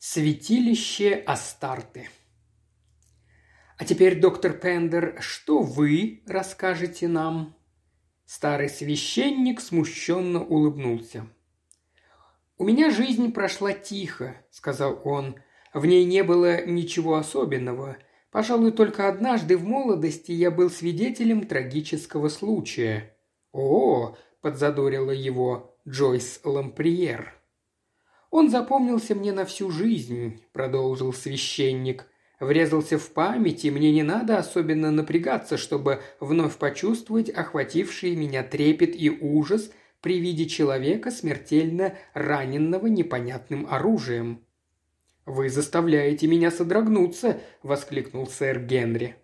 Святилище Астарты. А теперь, доктор Пендер, что вы расскажете нам? Старый священник смущенно улыбнулся. «У меня жизнь прошла тихо», — сказал он. «В ней не было ничего особенного. Пожалуй, только однажды в молодости я был свидетелем трагического случая». «О!» – подзадорила его Джойс Ламприер. «Он запомнился мне на всю жизнь», – продолжил священник. «Врезался в память, и мне не надо особенно напрягаться, чтобы вновь почувствовать охвативший меня трепет и ужас при виде человека, смертельно раненного непонятным оружием». «Вы заставляете меня содрогнуться», – воскликнул сэр Генри.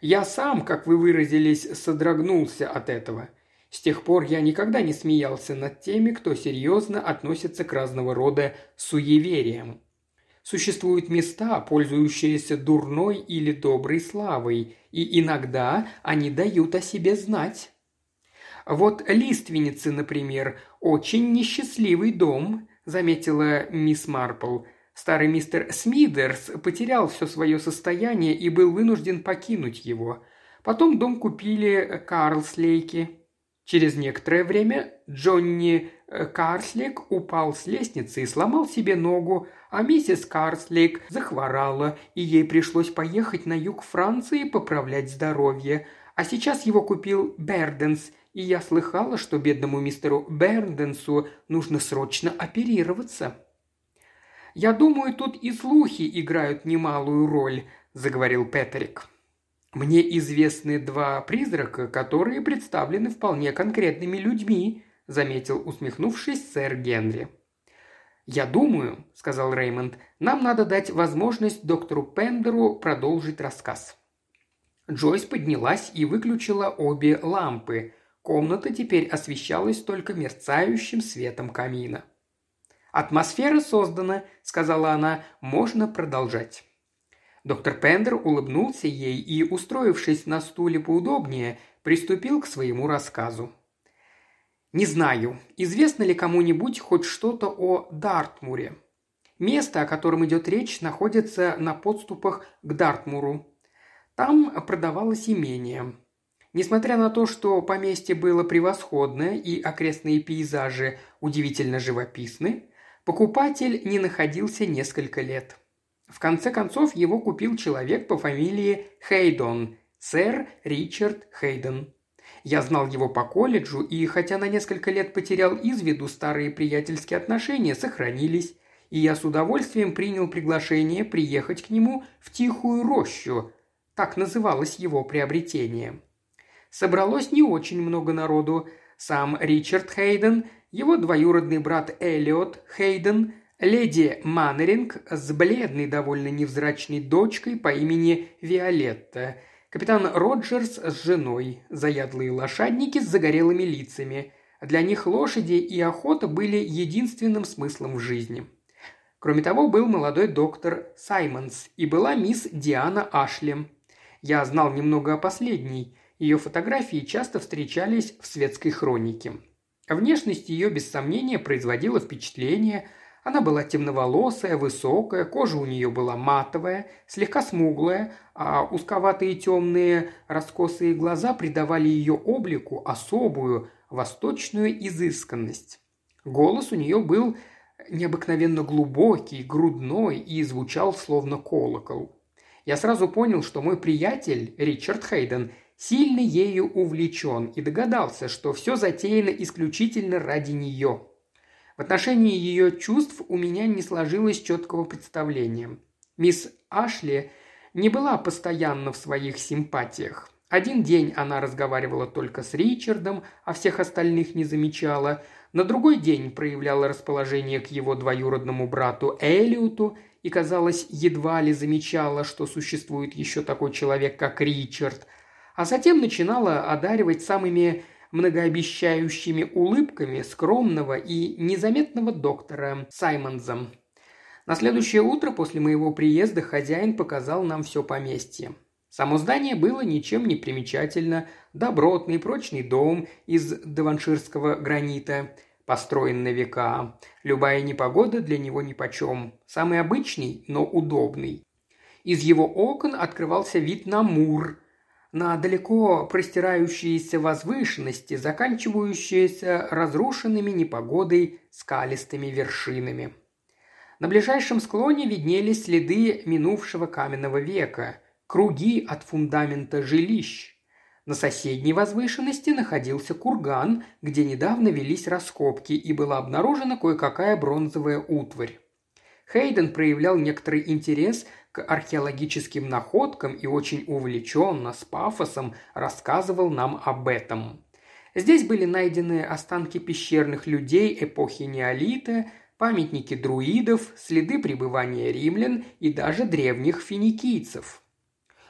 «Я сам, как вы выразились, содрогнулся от этого. С тех пор я никогда не смеялся над теми, кто серьезно относится к разного рода суевериям. Существуют места, пользующиеся дурной или доброй славой, и иногда они дают о себе знать. Вот Лиственницы, например, очень несчастливый дом, заметила мисс Марпл. Старый мистер Смидерс потерял все свое состояние и был вынужден покинуть его. Потом дом купили Карлслейки. Через некоторое время Джонни э, Карслик упал с лестницы и сломал себе ногу, а миссис Карслик захворала, и ей пришлось поехать на юг Франции поправлять здоровье. А сейчас его купил Берденс, и я слыхала, что бедному мистеру Берденсу нужно срочно оперироваться. «Я думаю, тут и слухи играют немалую роль», – заговорил Петерик. Мне известны два призрака, которые представлены вполне конкретными людьми», – заметил, усмехнувшись, сэр Генри. «Я думаю», – сказал Реймонд, – «нам надо дать возможность доктору Пендеру продолжить рассказ». Джойс поднялась и выключила обе лампы. Комната теперь освещалась только мерцающим светом камина. «Атмосфера создана», – сказала она, – «можно продолжать». Доктор Пендер улыбнулся ей и, устроившись на стуле поудобнее, приступил к своему рассказу. «Не знаю, известно ли кому-нибудь хоть что-то о Дартмуре. Место, о котором идет речь, находится на подступах к Дартмуру. Там продавалось имение. Несмотря на то, что поместье было превосходное и окрестные пейзажи удивительно живописны, покупатель не находился несколько лет – в конце концов его купил человек по фамилии Хейдон, сэр Ричард Хейден. Я знал его по колледжу, и хотя на несколько лет потерял из виду старые приятельские отношения, сохранились, и я с удовольствием принял приглашение приехать к нему в Тихую рощу. Так называлось его приобретение. Собралось не очень много народу. Сам Ричард Хейден, его двоюродный брат Эллиот Хейден – Леди Маннеринг с бледной, довольно невзрачной дочкой по имени Виолетта, капитан Роджерс с женой, заядлые лошадники с загорелыми лицами. Для них лошади и охота были единственным смыслом в жизни. Кроме того, был молодой доктор Саймонс и была мисс Диана Ашли. Я знал немного о последней. Ее фотографии часто встречались в светской хронике. Внешность ее, без сомнения, производила впечатление – она была темноволосая, высокая, кожа у нее была матовая, слегка смуглая, а узковатые темные раскосые глаза придавали ее облику особую, восточную изысканность. Голос у нее был необыкновенно глубокий, грудной и звучал словно колокол. Я сразу понял, что мой приятель, Ричард Хейден, сильно ею увлечен и догадался, что все затеяно исключительно ради нее – в отношении ее чувств у меня не сложилось четкого представления. Мисс Ашли не была постоянно в своих симпатиях. Один день она разговаривала только с Ричардом, а всех остальных не замечала. На другой день проявляла расположение к его двоюродному брату Элиоту и, казалось, едва ли замечала, что существует еще такой человек, как Ричард. А затем начинала одаривать самыми многообещающими улыбками скромного и незаметного доктора Саймонза. На следующее утро после моего приезда хозяин показал нам все поместье. Само здание было ничем не примечательно, добротный прочный дом из даванширского гранита. построен на века. Любая непогода для него нипочем. Самый обычный, но удобный. Из его окон открывался вид на Мур, на далеко простирающиеся возвышенности, заканчивающиеся разрушенными непогодой скалистыми вершинами. На ближайшем склоне виднелись следы минувшего каменного века, круги от фундамента жилищ. На соседней возвышенности находился курган, где недавно велись раскопки и была обнаружена кое-какая бронзовая утварь. Хейден проявлял некоторый интерес археологическим находкам и очень увлеченно, с пафосом рассказывал нам об этом. Здесь были найдены останки пещерных людей эпохи неолита, памятники друидов, следы пребывания римлян и даже древних финикийцев.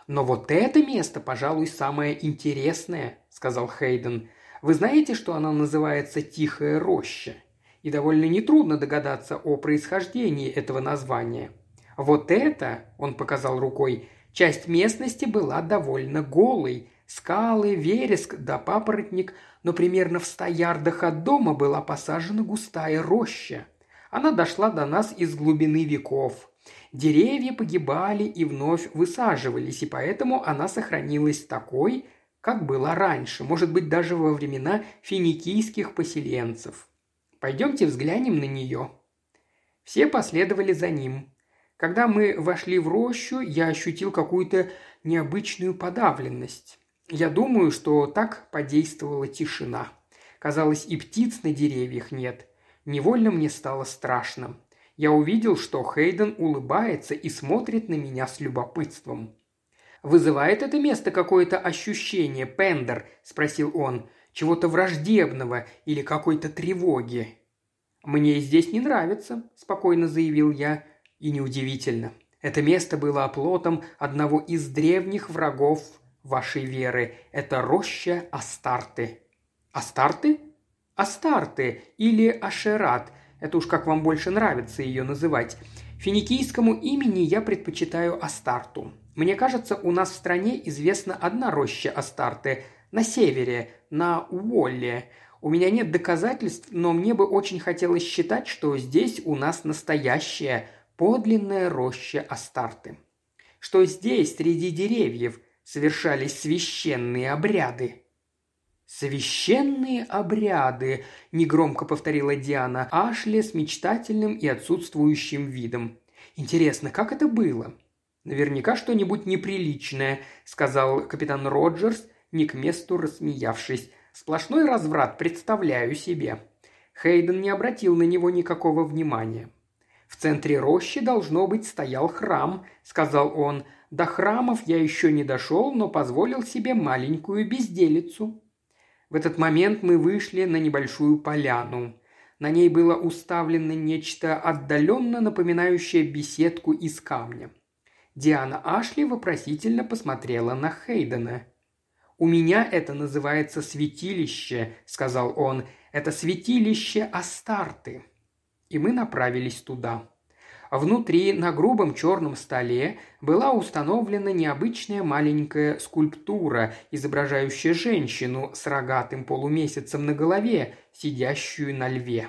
«Но вот это место, пожалуй, самое интересное», – сказал Хейден. «Вы знаете, что оно называется «Тихая роща»?» И довольно нетрудно догадаться о происхождении этого названия. Вот это, он показал рукой, часть местности была довольно голой. Скалы, вереск да папоротник, но примерно в ста ярдах от дома была посажена густая роща – она дошла до нас из глубины веков. Деревья погибали и вновь высаживались, и поэтому она сохранилась такой, как была раньше, может быть, даже во времена финикийских поселенцев. Пойдемте взглянем на нее. Все последовали за ним. Когда мы вошли в рощу, я ощутил какую-то необычную подавленность. Я думаю, что так подействовала тишина. Казалось, и птиц на деревьях нет. Невольно мне стало страшно. Я увидел, что Хейден улыбается и смотрит на меня с любопытством. «Вызывает это место какое-то ощущение, Пендер?» – спросил он. «Чего-то враждебного или какой-то тревоги?» «Мне здесь не нравится», – спокойно заявил я. И неудивительно. Это место было оплотом одного из древних врагов вашей веры. Это роща Астарты. Астарты? Астарты или Ашерат, это уж как вам больше нравится ее называть. Финикийскому имени я предпочитаю Астарту. Мне кажется, у нас в стране известна одна роща Астарты на севере, на Уолле. У меня нет доказательств, но мне бы очень хотелось считать, что здесь у нас настоящая, подлинная роща Астарты. Что здесь, среди деревьев, совершались священные обряды. «Священные обряды», – негромко повторила Диана Ашли с мечтательным и отсутствующим видом. «Интересно, как это было?» «Наверняка что-нибудь неприличное», – сказал капитан Роджерс, не к месту рассмеявшись. «Сплошной разврат, представляю себе». Хейден не обратил на него никакого внимания. «В центре рощи, должно быть, стоял храм», – сказал он. «До храмов я еще не дошел, но позволил себе маленькую безделицу». В этот момент мы вышли на небольшую поляну. На ней было уставлено нечто отдаленно напоминающее беседку из камня. Диана Ашли вопросительно посмотрела на Хейдена. «У меня это называется святилище», — сказал он. «Это святилище Астарты». И мы направились туда. Внутри на грубом черном столе была установлена необычная маленькая скульптура, изображающая женщину с рогатым полумесяцем на голове, сидящую на льве.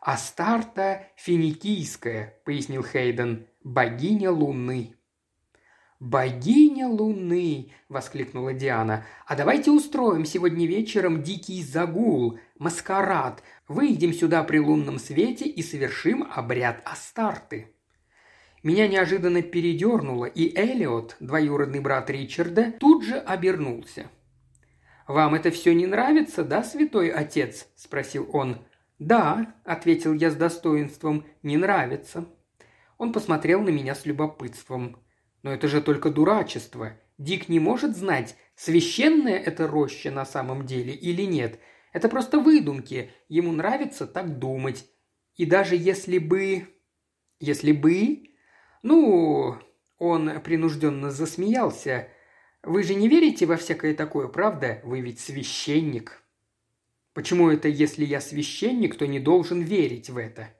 «Астарта финикийская», — пояснил Хейден, — «богиня Луны». «Богиня Луны!» – воскликнула Диана. «А давайте устроим сегодня вечером дикий загул, маскарад. Выйдем сюда при лунном свете и совершим обряд Астарты». Меня неожиданно передернуло, и Элиот, двоюродный брат Ричарда, тут же обернулся. «Вам это все не нравится, да, святой отец?» – спросил он. «Да», – ответил я с достоинством, – «не нравится». Он посмотрел на меня с любопытством. Но это же только дурачество. Дик не может знать, священная это роща на самом деле или нет. Это просто выдумки. Ему нравится так думать. И даже если бы... Если бы... Ну, он принужденно засмеялся. Вы же не верите во всякое такое, правда? Вы ведь священник. Почему это, если я священник, то не должен верить в это?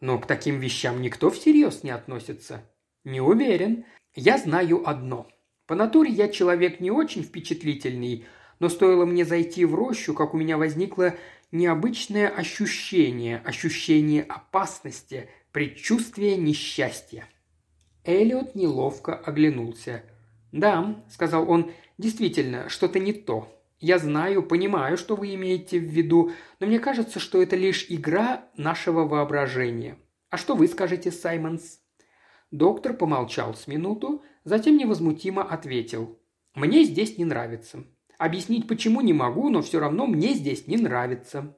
Но к таким вещам никто всерьез не относится. Не уверен. Я знаю одно. По натуре я человек не очень впечатлительный, но стоило мне зайти в рощу, как у меня возникло необычное ощущение, ощущение опасности, предчувствие несчастья. Эллиот неловко оглянулся. «Да», — сказал он, — «действительно, что-то не то. Я знаю, понимаю, что вы имеете в виду, но мне кажется, что это лишь игра нашего воображения. А что вы скажете, Саймонс?» Доктор помолчал с минуту, затем невозмутимо ответил. «Мне здесь не нравится. Объяснить почему не могу, но все равно мне здесь не нравится».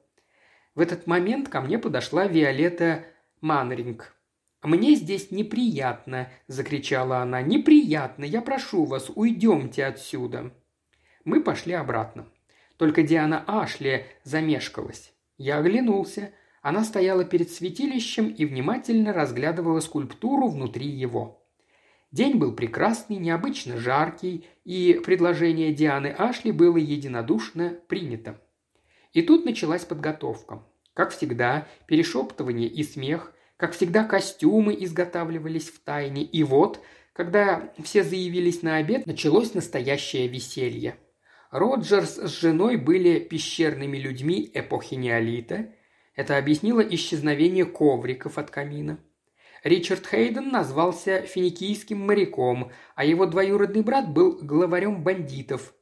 В этот момент ко мне подошла Виолетта Манринг. «Мне здесь неприятно!» – закричала она. «Неприятно! Я прошу вас, уйдемте отсюда!» Мы пошли обратно. Только Диана Ашли замешкалась. Я оглянулся. Она стояла перед святилищем и внимательно разглядывала скульптуру внутри его. День был прекрасный, необычно жаркий, и предложение Дианы Ашли было единодушно принято. И тут началась подготовка. Как всегда, перешептывание и смех, как всегда, костюмы изготавливались в тайне. И вот, когда все заявились на обед, началось настоящее веселье. Роджерс с женой были пещерными людьми эпохи неолита. Это объяснило исчезновение ковриков от камина. Ричард Хейден назвался финикийским моряком, а его двоюродный брат был главарем бандитов.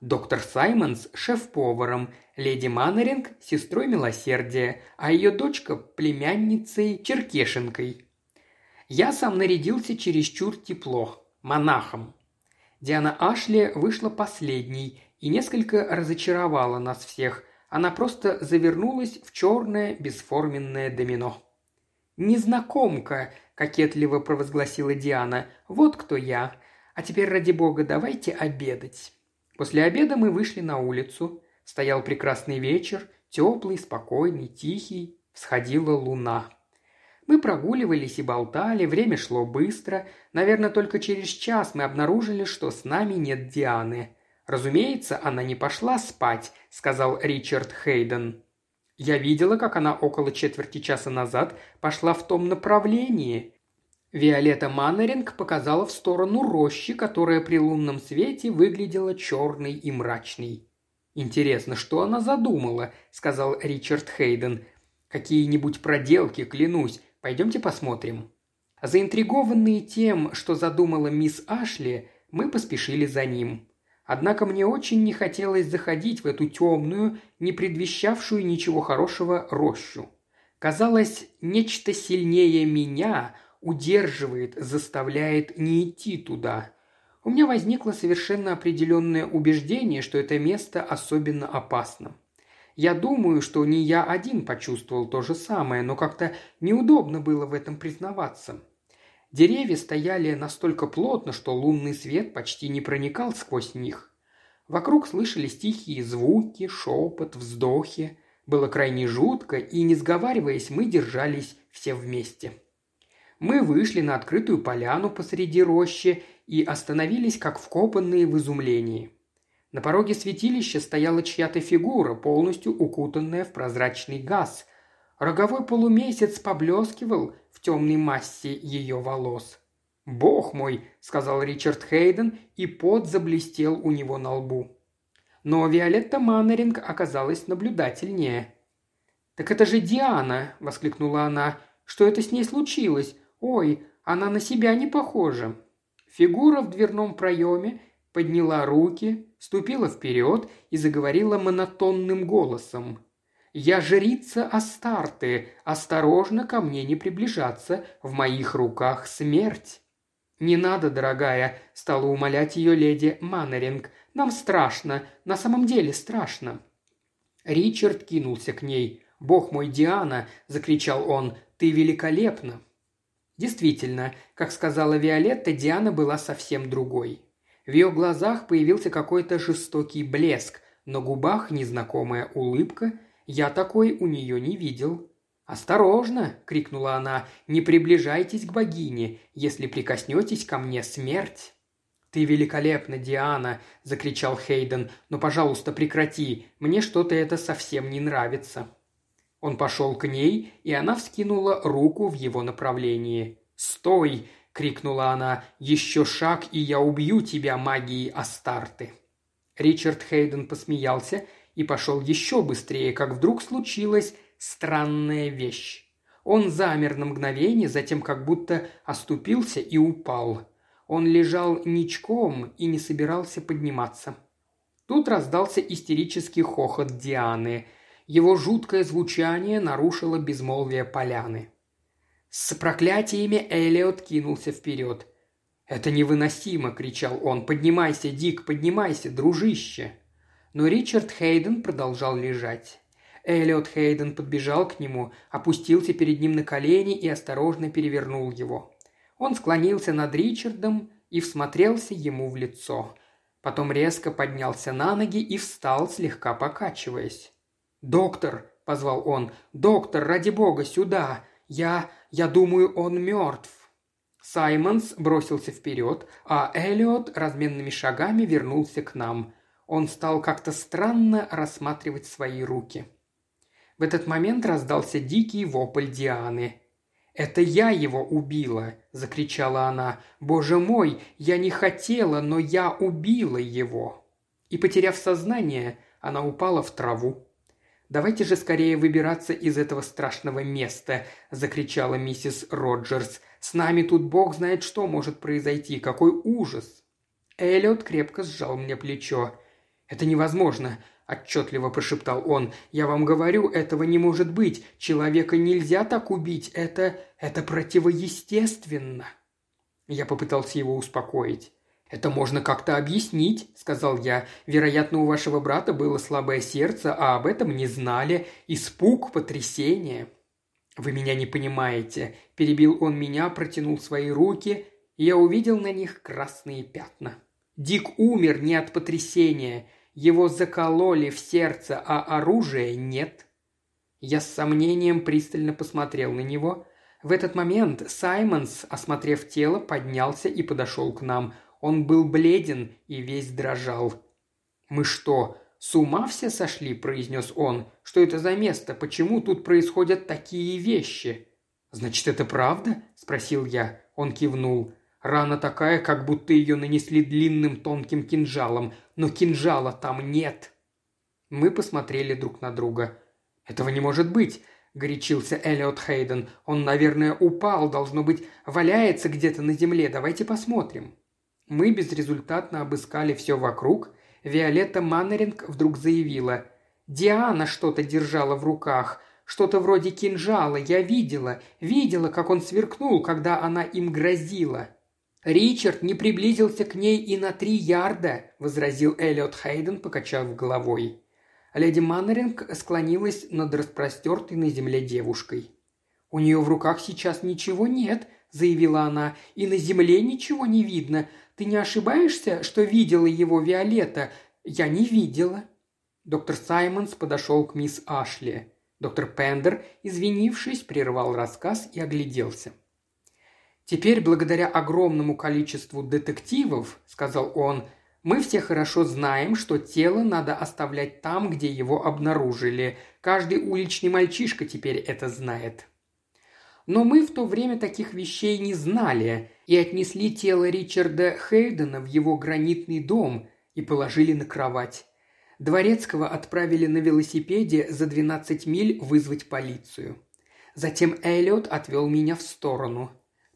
Доктор Саймонс – шеф-поваром, леди Маннеринг – сестрой милосердия, а ее дочка – племянницей Черкешенкой. Я сам нарядился чересчур тепло, монахом. Диана Ашли вышла последней и несколько разочаровала нас всех. Она просто завернулась в черное бесформенное домино. «Незнакомка», – кокетливо провозгласила Диана. «Вот кто я. А теперь, ради бога, давайте обедать». После обеда мы вышли на улицу. Стоял прекрасный вечер, теплый, спокойный, тихий. Всходила луна. Мы прогуливались и болтали, время шло быстро. Наверное, только через час мы обнаружили, что с нами нет Дианы. «Разумеется, она не пошла спать», — сказал Ричард Хейден. «Я видела, как она около четверти часа назад пошла в том направлении. Виолетта Маннеринг показала в сторону рощи, которая при лунном свете выглядела черной и мрачной. «Интересно, что она задумала?» – сказал Ричард Хейден. «Какие-нибудь проделки, клянусь. Пойдемте посмотрим». Заинтригованные тем, что задумала мисс Ашли, мы поспешили за ним. Однако мне очень не хотелось заходить в эту темную, не предвещавшую ничего хорошего рощу. Казалось, нечто сильнее меня – удерживает, заставляет не идти туда. У меня возникло совершенно определенное убеждение, что это место особенно опасно. Я думаю, что не я один почувствовал то же самое, но как-то неудобно было в этом признаваться. Деревья стояли настолько плотно, что лунный свет почти не проникал сквозь них. Вокруг слышались тихие звуки, шепот, вздохи. Было крайне жутко, и, не сговариваясь, мы держались все вместе. Мы вышли на открытую поляну посреди рощи и остановились как вкопанные в изумлении. На пороге святилища стояла чья-то фигура, полностью укутанная в прозрачный газ. Роговой полумесяц поблескивал в темной массе ее волос. «Бог мой!» – сказал Ричард Хейден, и пот заблестел у него на лбу. Но Виолетта Маннеринг оказалась наблюдательнее. «Так это же Диана!» – воскликнула она. «Что это с ней случилось? «Ой, она на себя не похожа». Фигура в дверном проеме подняла руки, ступила вперед и заговорила монотонным голосом. «Я жрица Астарты, осторожно ко мне не приближаться, в моих руках смерть». «Не надо, дорогая», – стала умолять ее леди Маннеринг. «Нам страшно, на самом деле страшно». Ричард кинулся к ней. «Бог мой, Диана!» – закричал он. «Ты великолепна!» Действительно, как сказала Виолетта, Диана была совсем другой. В ее глазах появился какой-то жестокий блеск, на губах незнакомая улыбка. Я такой у нее не видел. «Осторожно!» – крикнула она. «Не приближайтесь к богине. Если прикоснетесь ко мне, смерть!» «Ты великолепна, Диана!» – закричал Хейден. «Но, пожалуйста, прекрати. Мне что-то это совсем не нравится». Он пошел к ней, и она вскинула руку в его направлении. «Стой!» – крикнула она. «Еще шаг, и я убью тебя магией Астарты!» Ричард Хейден посмеялся и пошел еще быстрее, как вдруг случилась странная вещь. Он замер на мгновение, затем как будто оступился и упал. Он лежал ничком и не собирался подниматься. Тут раздался истерический хохот Дианы. Его жуткое звучание нарушило безмолвие поляны. С проклятиями Элиот кинулся вперед. «Это невыносимо!» – кричал он. «Поднимайся, Дик, поднимайся, дружище!» Но Ричард Хейден продолжал лежать. Эллиот Хейден подбежал к нему, опустился перед ним на колени и осторожно перевернул его. Он склонился над Ричардом и всмотрелся ему в лицо. Потом резко поднялся на ноги и встал, слегка покачиваясь. «Доктор!» – позвал он. «Доктор, ради бога, сюда! Я... я думаю, он мертв!» Саймонс бросился вперед, а Эллиот разменными шагами вернулся к нам. Он стал как-то странно рассматривать свои руки. В этот момент раздался дикий вопль Дианы. «Это я его убила!» – закричала она. «Боже мой, я не хотела, но я убила его!» И, потеряв сознание, она упала в траву. «Давайте же скорее выбираться из этого страшного места!» – закричала миссис Роджерс. «С нами тут бог знает, что может произойти! Какой ужас!» Эллиот крепко сжал мне плечо. «Это невозможно отчетливо прошептал он. «Я вам говорю, этого не может быть. Человека нельзя так убить. Это... это противоестественно». Я попытался его успокоить. «Это можно как-то объяснить», — сказал я. «Вероятно, у вашего брата было слабое сердце, а об этом не знали. Испуг, потрясение». «Вы меня не понимаете», — перебил он меня, протянул свои руки, я увидел на них красные пятна. Дик умер не от потрясения. Его закололи в сердце, а оружия нет. Я с сомнением пристально посмотрел на него. В этот момент Саймонс, осмотрев тело, поднялся и подошел к нам. Он был бледен и весь дрожал. «Мы что, с ума все сошли?» – произнес он. «Что это за место? Почему тут происходят такие вещи?» «Значит, это правда?» – спросил я. Он кивнул. Рана такая, как будто ее нанесли длинным тонким кинжалом, но кинжала там нет. Мы посмотрели друг на друга. «Этого не может быть!» – горячился Эллиот Хейден. «Он, наверное, упал, должно быть, валяется где-то на земле. Давайте посмотрим». Мы безрезультатно обыскали все вокруг. Виолетта Маннеринг вдруг заявила. «Диана что-то держала в руках. Что-то вроде кинжала. Я видела. Видела, как он сверкнул, когда она им грозила». «Ричард не приблизился к ней и на три ярда», – возразил Эллиот Хейден, покачав головой. Леди Маннеринг склонилась над распростертой на земле девушкой. «У нее в руках сейчас ничего нет», – заявила она, – «и на земле ничего не видно. Ты не ошибаешься, что видела его Виолетта? Я не видела». Доктор Саймонс подошел к мисс Ашли. Доктор Пендер, извинившись, прервал рассказ и огляделся. «Теперь, благодаря огромному количеству детективов, — сказал он, — мы все хорошо знаем, что тело надо оставлять там, где его обнаружили. Каждый уличный мальчишка теперь это знает. Но мы в то время таких вещей не знали и отнесли тело Ричарда Хейдена в его гранитный дом и положили на кровать. Дворецкого отправили на велосипеде за 12 миль вызвать полицию. Затем Эллиот отвел меня в сторону.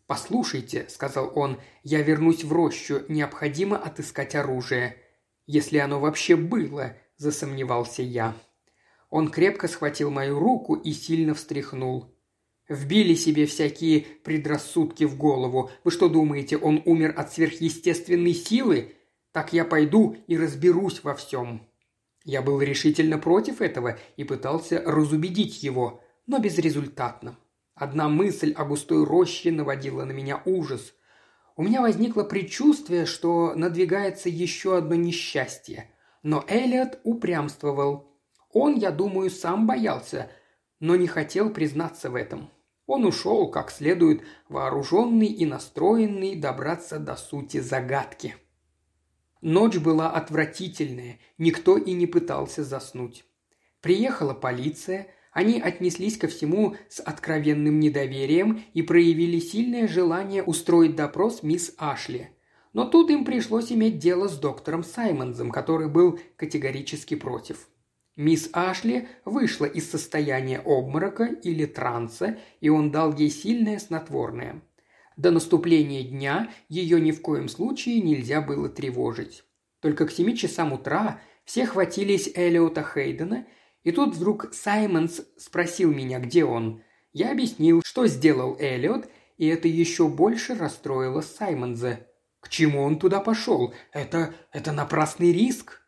«Послушайте», — сказал он, — «я вернусь в рощу, необходимо отыскать оружие». «Если оно вообще было», — засомневался я. Он крепко схватил мою руку и сильно встряхнул. «Вбили себе всякие предрассудки в голову. Вы что думаете, он умер от сверхъестественной силы? Так я пойду и разберусь во всем». Я был решительно против этого и пытался разубедить его, но безрезультатно. Одна мысль о густой роще наводила на меня ужас. У меня возникло предчувствие, что надвигается еще одно несчастье. Но Элиот упрямствовал. Он, я думаю, сам боялся, но не хотел признаться в этом. Он ушел, как следует, вооруженный и настроенный добраться до сути загадки. Ночь была отвратительная, никто и не пытался заснуть. Приехала полиция – они отнеслись ко всему с откровенным недоверием и проявили сильное желание устроить допрос мисс Ашли. Но тут им пришлось иметь дело с доктором Саймонзом, который был категорически против. Мисс Ашли вышла из состояния обморока или транса, и он дал ей сильное снотворное. До наступления дня ее ни в коем случае нельзя было тревожить. Только к семи часам утра все хватились Элиота Хейдена, и тут вдруг Саймонс спросил меня, где он. Я объяснил, что сделал Элиот, и это еще больше расстроило Саймонза. К чему он туда пошел? Это... это напрасный риск.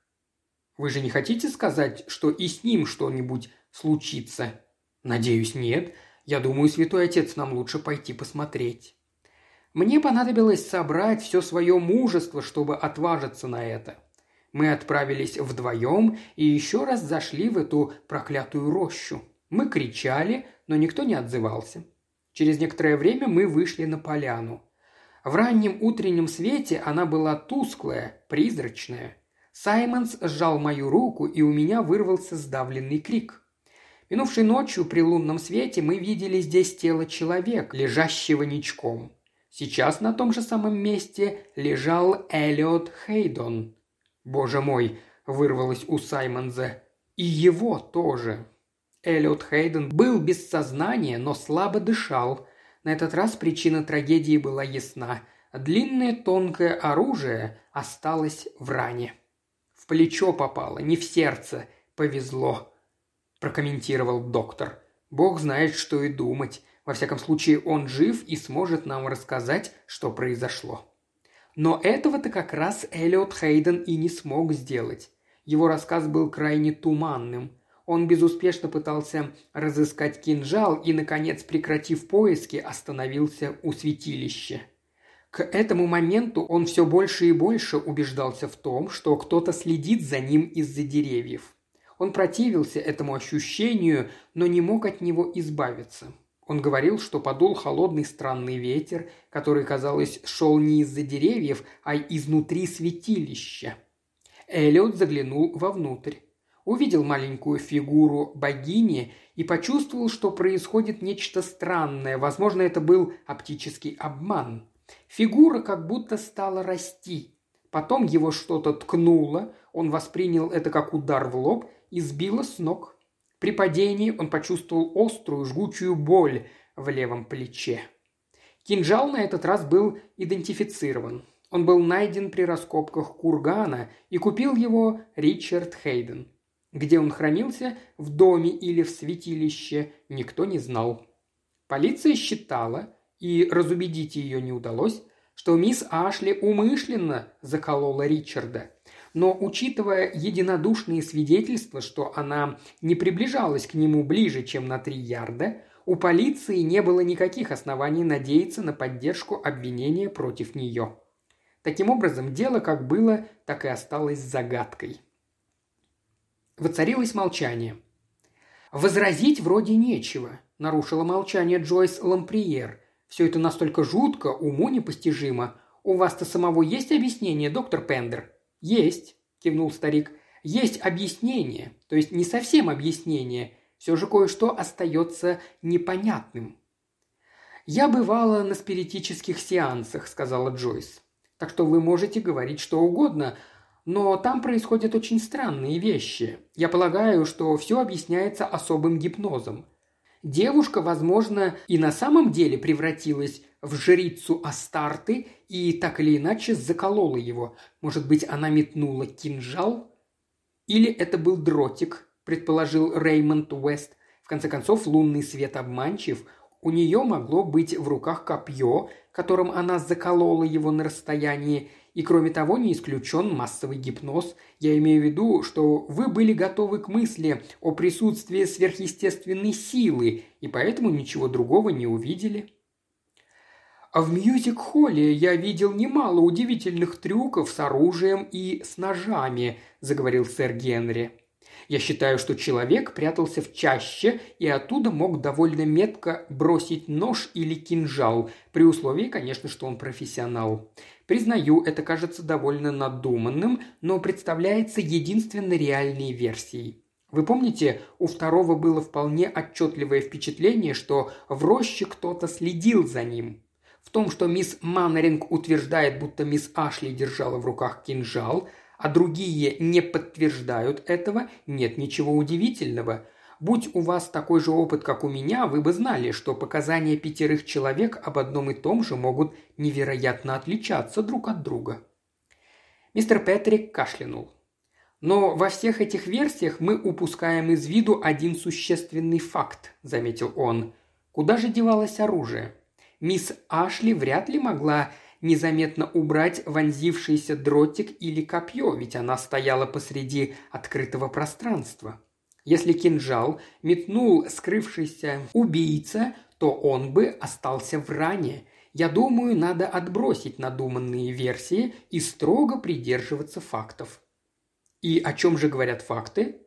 Вы же не хотите сказать, что и с ним что-нибудь случится? Надеюсь, нет. Я думаю, святой отец, нам лучше пойти посмотреть. Мне понадобилось собрать все свое мужество, чтобы отважиться на это. Мы отправились вдвоем и еще раз зашли в эту проклятую рощу. Мы кричали, но никто не отзывался. Через некоторое время мы вышли на поляну. В раннем утреннем свете она была тусклая, призрачная. Саймонс сжал мою руку, и у меня вырвался сдавленный крик. Минувшей ночью при лунном свете мы видели здесь тело человека, лежащего ничком. Сейчас на том же самом месте лежал Эллиот Хейдон. «Боже мой!» – вырвалось у Саймонза. «И его тоже!» Эллиот Хейден был без сознания, но слабо дышал. На этот раз причина трагедии была ясна. Длинное тонкое оружие осталось в ране. «В плечо попало, не в сердце. Повезло», – прокомментировал доктор. «Бог знает, что и думать. Во всяком случае, он жив и сможет нам рассказать, что произошло. Но этого-то как раз Эллиот Хейден и не смог сделать. Его рассказ был крайне туманным. Он безуспешно пытался разыскать кинжал и, наконец, прекратив поиски, остановился у святилища. К этому моменту он все больше и больше убеждался в том, что кто-то следит за ним из-за деревьев. Он противился этому ощущению, но не мог от него избавиться. Он говорил, что подул холодный странный ветер, который, казалось, шел не из-за деревьев, а изнутри святилища. Эллиот заглянул вовнутрь. Увидел маленькую фигуру богини и почувствовал, что происходит нечто странное. Возможно, это был оптический обман. Фигура как будто стала расти. Потом его что-то ткнуло, он воспринял это как удар в лоб и сбило с ног. При падении он почувствовал острую жгучую боль в левом плече. Кинжал на этот раз был идентифицирован. Он был найден при раскопках кургана и купил его Ричард Хейден. Где он хранился, в доме или в святилище, никто не знал. Полиция считала, и разубедить ее не удалось, что мисс Ашли умышленно заколола Ричарда – но учитывая единодушные свидетельства, что она не приближалась к нему ближе, чем на три ярда, у полиции не было никаких оснований надеяться на поддержку обвинения против нее. Таким образом, дело как было, так и осталось загадкой. Воцарилось молчание. «Возразить вроде нечего», – нарушила молчание Джойс Ламприер. «Все это настолько жутко, уму непостижимо. У вас-то самого есть объяснение, доктор Пендер?» «Есть», – кивнул старик. «Есть объяснение, то есть не совсем объяснение. Все же кое-что остается непонятным». «Я бывала на спиритических сеансах», – сказала Джойс. «Так что вы можете говорить что угодно, но там происходят очень странные вещи. Я полагаю, что все объясняется особым гипнозом. Девушка, возможно, и на самом деле превратилась в жрицу Астарты и так или иначе заколола его. Может быть, она метнула кинжал? Или это был дротик, предположил Реймонд Уэст. В конце концов, лунный свет обманчив. У нее могло быть в руках копье, которым она заколола его на расстоянии, и кроме того не исключен массовый гипноз. Я имею в виду, что вы были готовы к мысли о присутствии сверхъестественной силы, и поэтому ничего другого не увидели. А в мьюзик-холле я видел немало удивительных трюков с оружием и с ножами», – заговорил сэр Генри. «Я считаю, что человек прятался в чаще и оттуда мог довольно метко бросить нож или кинжал, при условии, конечно, что он профессионал. Признаю, это кажется довольно надуманным, но представляется единственной реальной версией. Вы помните, у второго было вполне отчетливое впечатление, что в роще кто-то следил за ним. В том, что мисс Маннеринг утверждает, будто мисс Ашли держала в руках кинжал, а другие не подтверждают этого, нет ничего удивительного. Будь у вас такой же опыт, как у меня, вы бы знали, что показания пятерых человек об одном и том же могут невероятно отличаться друг от друга. Мистер Петрик кашлянул. Но во всех этих версиях мы упускаем из виду один существенный факт, заметил он. Куда же девалось оружие? Мисс Ашли вряд ли могла незаметно убрать вонзившийся дротик или копье, ведь она стояла посреди открытого пространства. Если кинжал метнул скрывшийся убийца, то он бы остался в ране. Я думаю, надо отбросить надуманные версии и строго придерживаться фактов. И о чем же говорят факты?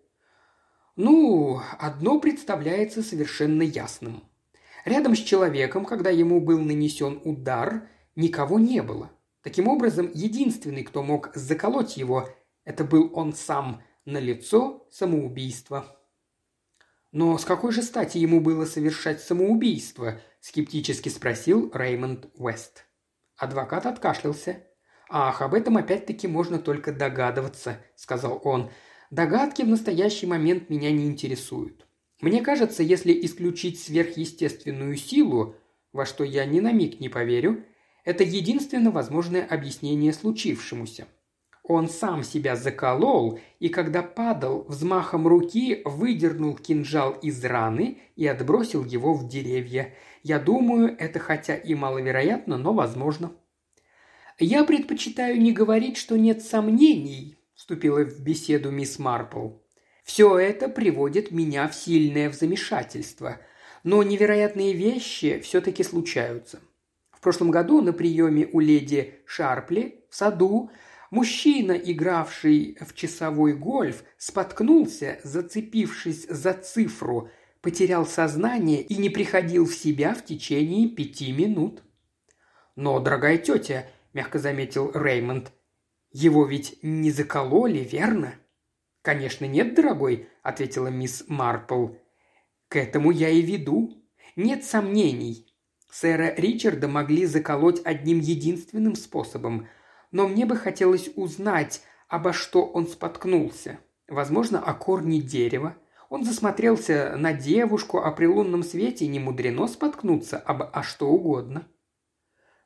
Ну, одно представляется совершенно ясным. Рядом с человеком, когда ему был нанесен удар, никого не было. Таким образом, единственный, кто мог заколоть его, это был он сам, на лицо самоубийство. «Но с какой же стати ему было совершать самоубийство?» – скептически спросил Реймонд Уэст. Адвокат откашлялся. «Ах, об этом опять-таки можно только догадываться», – сказал он. «Догадки в настоящий момент меня не интересуют. Мне кажется, если исключить сверхъестественную силу, во что я ни на миг не поверю, это единственно возможное объяснение случившемуся. Он сам себя заколол, и когда падал, взмахом руки выдернул кинжал из раны и отбросил его в деревья. Я думаю, это хотя и маловероятно, но возможно. «Я предпочитаю не говорить, что нет сомнений», – вступила в беседу мисс Марпл. «Все это приводит меня в сильное замешательство, но невероятные вещи все-таки случаются. В прошлом году на приеме у леди Шарпли в саду мужчина, игравший в часовой гольф, споткнулся, зацепившись за цифру, потерял сознание и не приходил в себя в течение пяти минут. «Но, дорогая тетя, – мягко заметил Реймонд. «Его ведь не закололи, верно?» «Конечно нет, дорогой», – ответила мисс Марпл. «К этому я и веду. Нет сомнений. Сэра Ричарда могли заколоть одним единственным способом, но мне бы хотелось узнать, обо что он споткнулся. Возможно, о корне дерева. Он засмотрелся на девушку, а при лунном свете не мудрено споткнуться об о что угодно.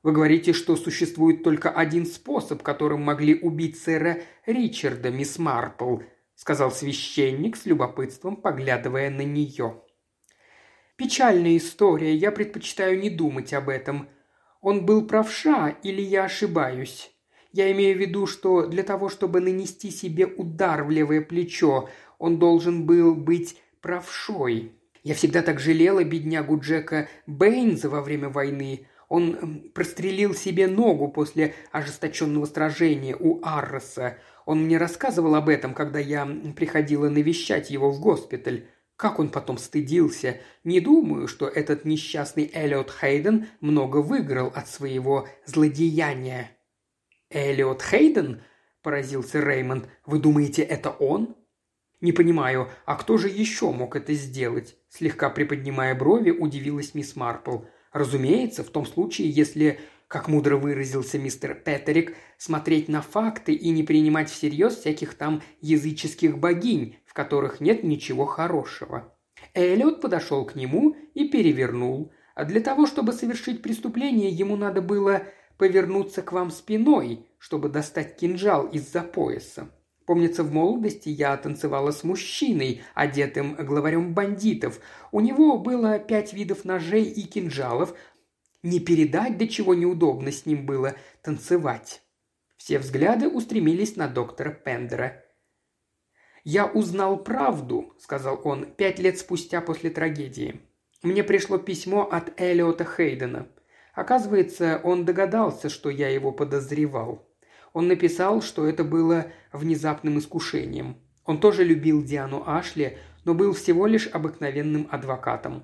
Вы говорите, что существует только один способ, которым могли убить сэра Ричарда, мисс Марпл», – сказал священник с любопытством, поглядывая на нее. «Печальная история, я предпочитаю не думать об этом. Он был правша или я ошибаюсь? Я имею в виду, что для того, чтобы нанести себе удар в левое плечо, он должен был быть правшой. Я всегда так жалела беднягу Джека Бэйнза во время войны. Он прострелил себе ногу после ожесточенного сражения у Арроса. Он мне рассказывал об этом, когда я приходила навещать его в госпиталь. Как он потом стыдился. Не думаю, что этот несчастный Эллиот Хейден много выиграл от своего злодеяния. «Эллиот Хейден?» – поразился Реймонд. «Вы думаете, это он?» «Не понимаю, а кто же еще мог это сделать?» Слегка приподнимая брови, удивилась мисс Марпл – Разумеется, в том случае, если, как мудро выразился мистер Петерик, смотреть на факты и не принимать всерьез всяких там языческих богинь, в которых нет ничего хорошего. Эллиот подошел к нему и перевернул. А для того, чтобы совершить преступление, ему надо было повернуться к вам спиной, чтобы достать кинжал из-за пояса. Помнится, в молодости я танцевала с мужчиной, одетым главарем бандитов. У него было пять видов ножей и кинжалов. Не передать, до чего неудобно с ним было танцевать. Все взгляды устремились на доктора Пендера. «Я узнал правду», — сказал он, — «пять лет спустя после трагедии. Мне пришло письмо от Эллиота Хейдена. Оказывается, он догадался, что я его подозревал. Он написал, что это было внезапным искушением. Он тоже любил Диану Ашли, но был всего лишь обыкновенным адвокатом.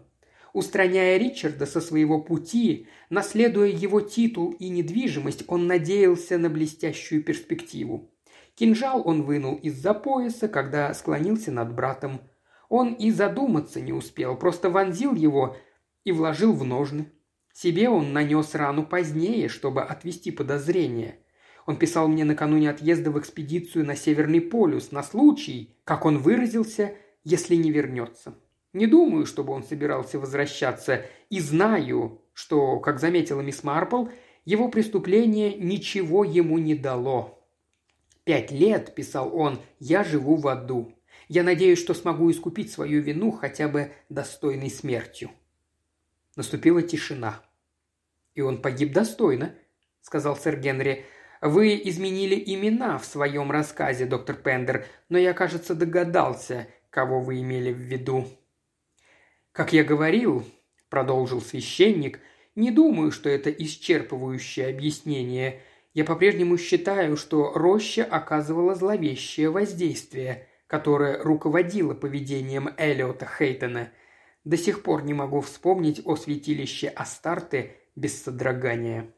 Устраняя Ричарда со своего пути, наследуя его титул и недвижимость, он надеялся на блестящую перспективу. Кинжал он вынул из-за пояса, когда склонился над братом. Он и задуматься не успел, просто вонзил его и вложил в ножны. Себе он нанес рану позднее, чтобы отвести подозрения – Он писал мне накануне отъезда в экспедицию на Северный полюс на случай, как он выразился, если не вернется. Не думаю, чтобы он собирался возвращаться, и знаю, что, как заметила мисс Марпл, его преступление ничего ему не дало. «Пять лет», – писал он, – «я живу в аду. Я надеюсь, что смогу искупить свою вину хотя бы достойной смертью». Наступила тишина. «И он погиб достойно», – сказал сэр Генри. «Вы изменили имена в своем рассказе, доктор Пендер, но я, кажется, догадался, кого вы имели в виду». «Как я говорил», – продолжил священник, – «не думаю, что это исчерпывающее объяснение. Я по-прежнему считаю, что роща оказывала зловещее воздействие, которое руководило поведением Элиота Хейтона. До сих пор не могу вспомнить о святилище Астарты без содрогания».